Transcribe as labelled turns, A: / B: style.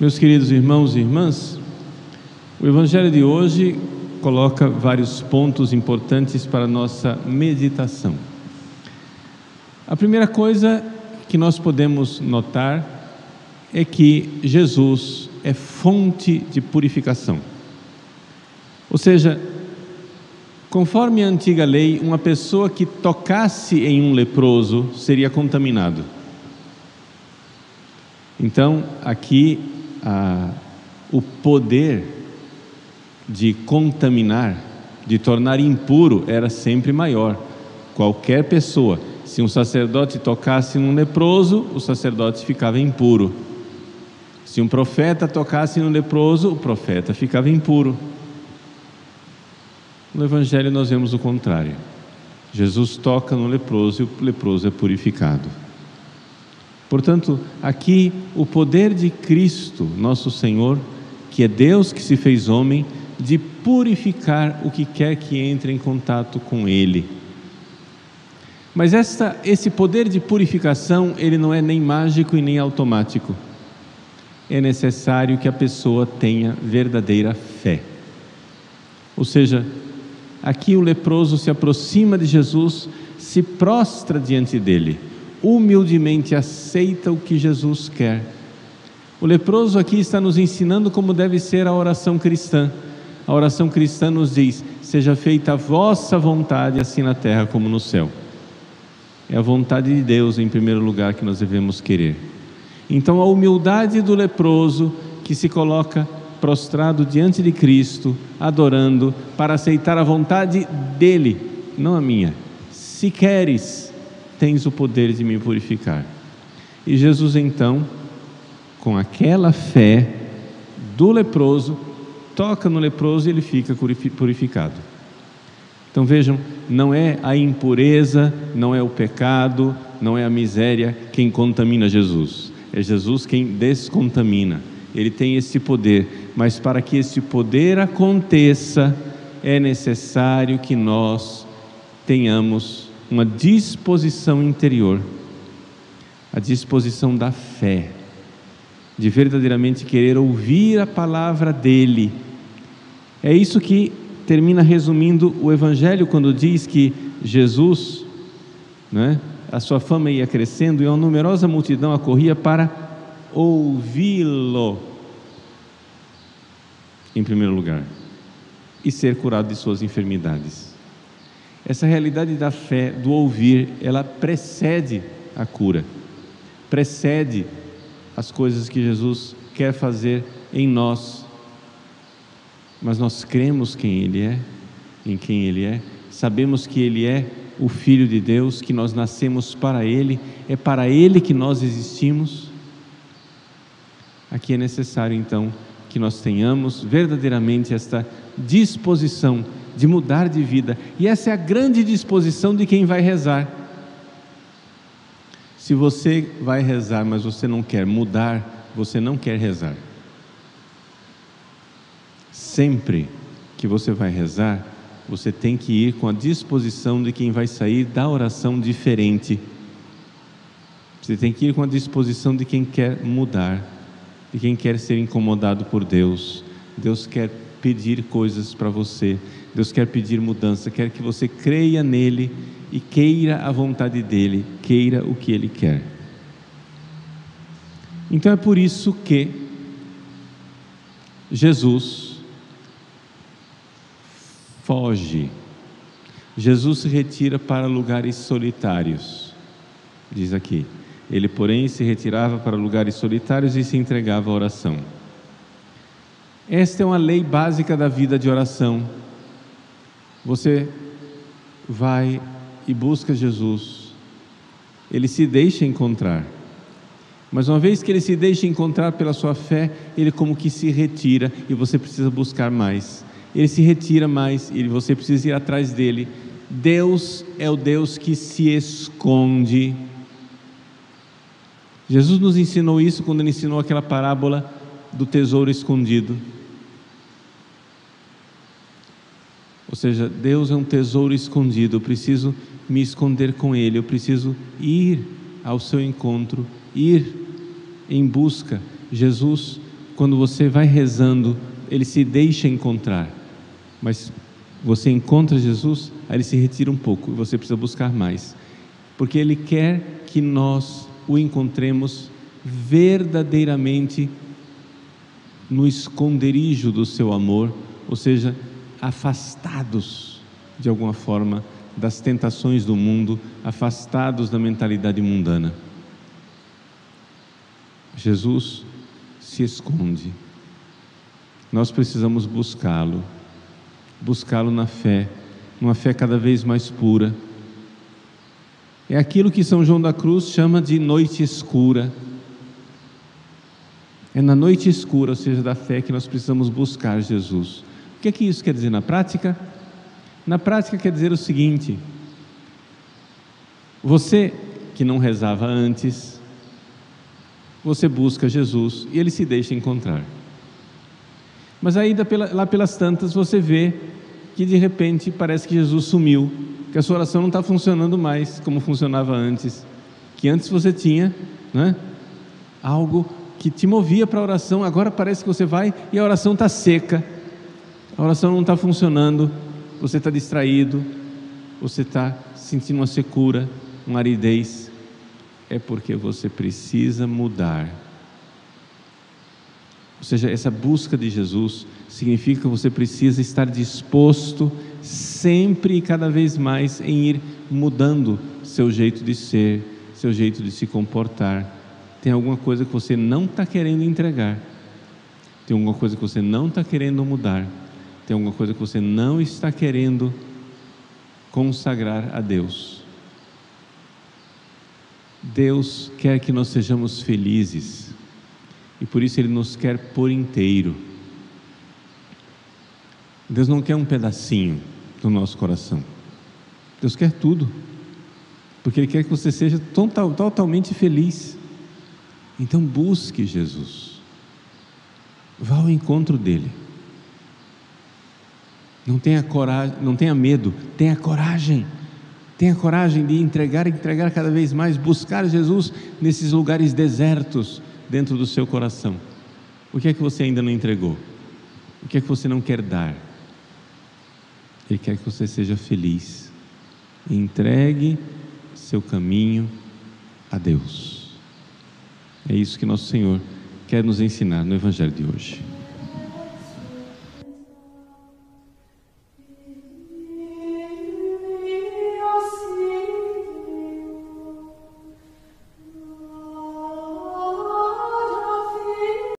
A: Meus queridos irmãos e irmãs, o Evangelho de hoje coloca vários pontos importantes para a nossa meditação. A primeira coisa que nós podemos notar é que Jesus é fonte de purificação. Ou seja, conforme a antiga lei, uma pessoa que tocasse em um leproso seria contaminado. Então, aqui ah, o poder de contaminar, de tornar impuro, era sempre maior. Qualquer pessoa, se um sacerdote tocasse num leproso, o sacerdote ficava impuro. Se um profeta tocasse no leproso, o profeta ficava impuro. No Evangelho nós vemos o contrário. Jesus toca no leproso e o leproso é purificado. Portanto, aqui o poder de Cristo, nosso Senhor, que é Deus que se fez homem, de purificar o que quer que entre em contato com Ele. Mas esta, esse poder de purificação, ele não é nem mágico e nem automático. É necessário que a pessoa tenha verdadeira fé. Ou seja, aqui o leproso se aproxima de Jesus, se prostra diante dele humildemente aceita o que Jesus quer. O leproso aqui está nos ensinando como deve ser a oração cristã. A oração cristã nos diz: Seja feita a vossa vontade, assim na terra como no céu. É a vontade de Deus, em primeiro lugar, que nós devemos querer. Então, a humildade do leproso que se coloca prostrado diante de Cristo, adorando, para aceitar a vontade dele, não a minha. Se queres, tens o poder de me purificar. E Jesus então, com aquela fé do leproso, toca no leproso e ele fica purificado. Então vejam, não é a impureza, não é o pecado, não é a miséria quem contamina Jesus, é Jesus quem descontamina. Ele tem esse poder, mas para que esse poder aconteça, é necessário que nós tenhamos uma disposição interior, a disposição da fé, de verdadeiramente querer ouvir a palavra dEle. É isso que termina resumindo o Evangelho quando diz que Jesus, né, a sua fama ia crescendo e uma numerosa multidão acorria para ouvi-lo, em primeiro lugar, e ser curado de suas enfermidades. Essa realidade da fé, do ouvir, ela precede a cura, precede as coisas que Jesus quer fazer em nós. Mas nós cremos quem Ele é, em quem Ele é, sabemos que Ele é o Filho de Deus, que nós nascemos para Ele, é para Ele que nós existimos. Aqui é necessário então que nós tenhamos verdadeiramente esta disposição de mudar de vida. E essa é a grande disposição de quem vai rezar. Se você vai rezar, mas você não quer mudar, você não quer rezar. Sempre que você vai rezar, você tem que ir com a disposição de quem vai sair da oração diferente. Você tem que ir com a disposição de quem quer mudar, de quem quer ser incomodado por Deus. Deus quer pedir coisas para você. Deus quer pedir mudança, quer que você creia nele e queira a vontade dele, queira o que ele quer. Então é por isso que Jesus foge. Jesus se retira para lugares solitários, diz aqui. Ele, porém, se retirava para lugares solitários e se entregava à oração. Esta é uma lei básica da vida de oração. Você vai e busca Jesus, ele se deixa encontrar. Mas uma vez que ele se deixa encontrar pela sua fé, ele como que se retira e você precisa buscar mais. Ele se retira mais e você precisa ir atrás dele. Deus é o Deus que se esconde. Jesus nos ensinou isso quando ele ensinou aquela parábola do tesouro escondido. Ou seja, Deus é um tesouro escondido, eu preciso me esconder com Ele, eu preciso ir ao seu encontro, ir em busca. Jesus quando você vai rezando, ele se deixa encontrar, mas você encontra Jesus, aí ele se retira um pouco e você precisa buscar mais, porque ele quer que nós o encontremos verdadeiramente no esconderijo do seu amor, ou seja, afastados de alguma forma das tentações do mundo, afastados da mentalidade mundana. Jesus se esconde. Nós precisamos buscá-lo, buscá-lo na fé, numa fé cada vez mais pura. É aquilo que São João da Cruz chama de noite escura. É na noite escura, ou seja, da fé, que nós precisamos buscar Jesus. Que é que isso quer dizer na prática? Na prática quer dizer o seguinte: você que não rezava antes, você busca Jesus e ele se deixa encontrar. Mas aí lá pelas tantas você vê que de repente parece que Jesus sumiu, que a sua oração não está funcionando mais como funcionava antes, que antes você tinha né, algo que te movia para a oração, agora parece que você vai e a oração está seca, a oração não está funcionando, você está distraído, você está sentindo uma secura, uma aridez, é porque você precisa mudar. Ou seja, essa busca de Jesus significa que você precisa estar disposto sempre e cada vez mais em ir mudando seu jeito de ser, seu jeito de se comportar. Tem alguma coisa que você não está querendo entregar, tem alguma coisa que você não está querendo mudar tem alguma coisa que você não está querendo consagrar a Deus. Deus quer que nós sejamos felizes e por isso Ele nos quer por inteiro. Deus não quer um pedacinho do nosso coração, Deus quer tudo, porque Ele quer que você seja total, totalmente feliz. Então busque Jesus, vá ao encontro dEle. Não tenha coragem, não tenha medo, tenha coragem. Tenha coragem de entregar, entregar cada vez mais, buscar Jesus nesses lugares desertos dentro do seu coração. O que é que você ainda não entregou? O que é que você não quer dar? Ele quer que você seja feliz. Entregue seu caminho a Deus. É isso que nosso Senhor quer nos ensinar no Evangelho de hoje.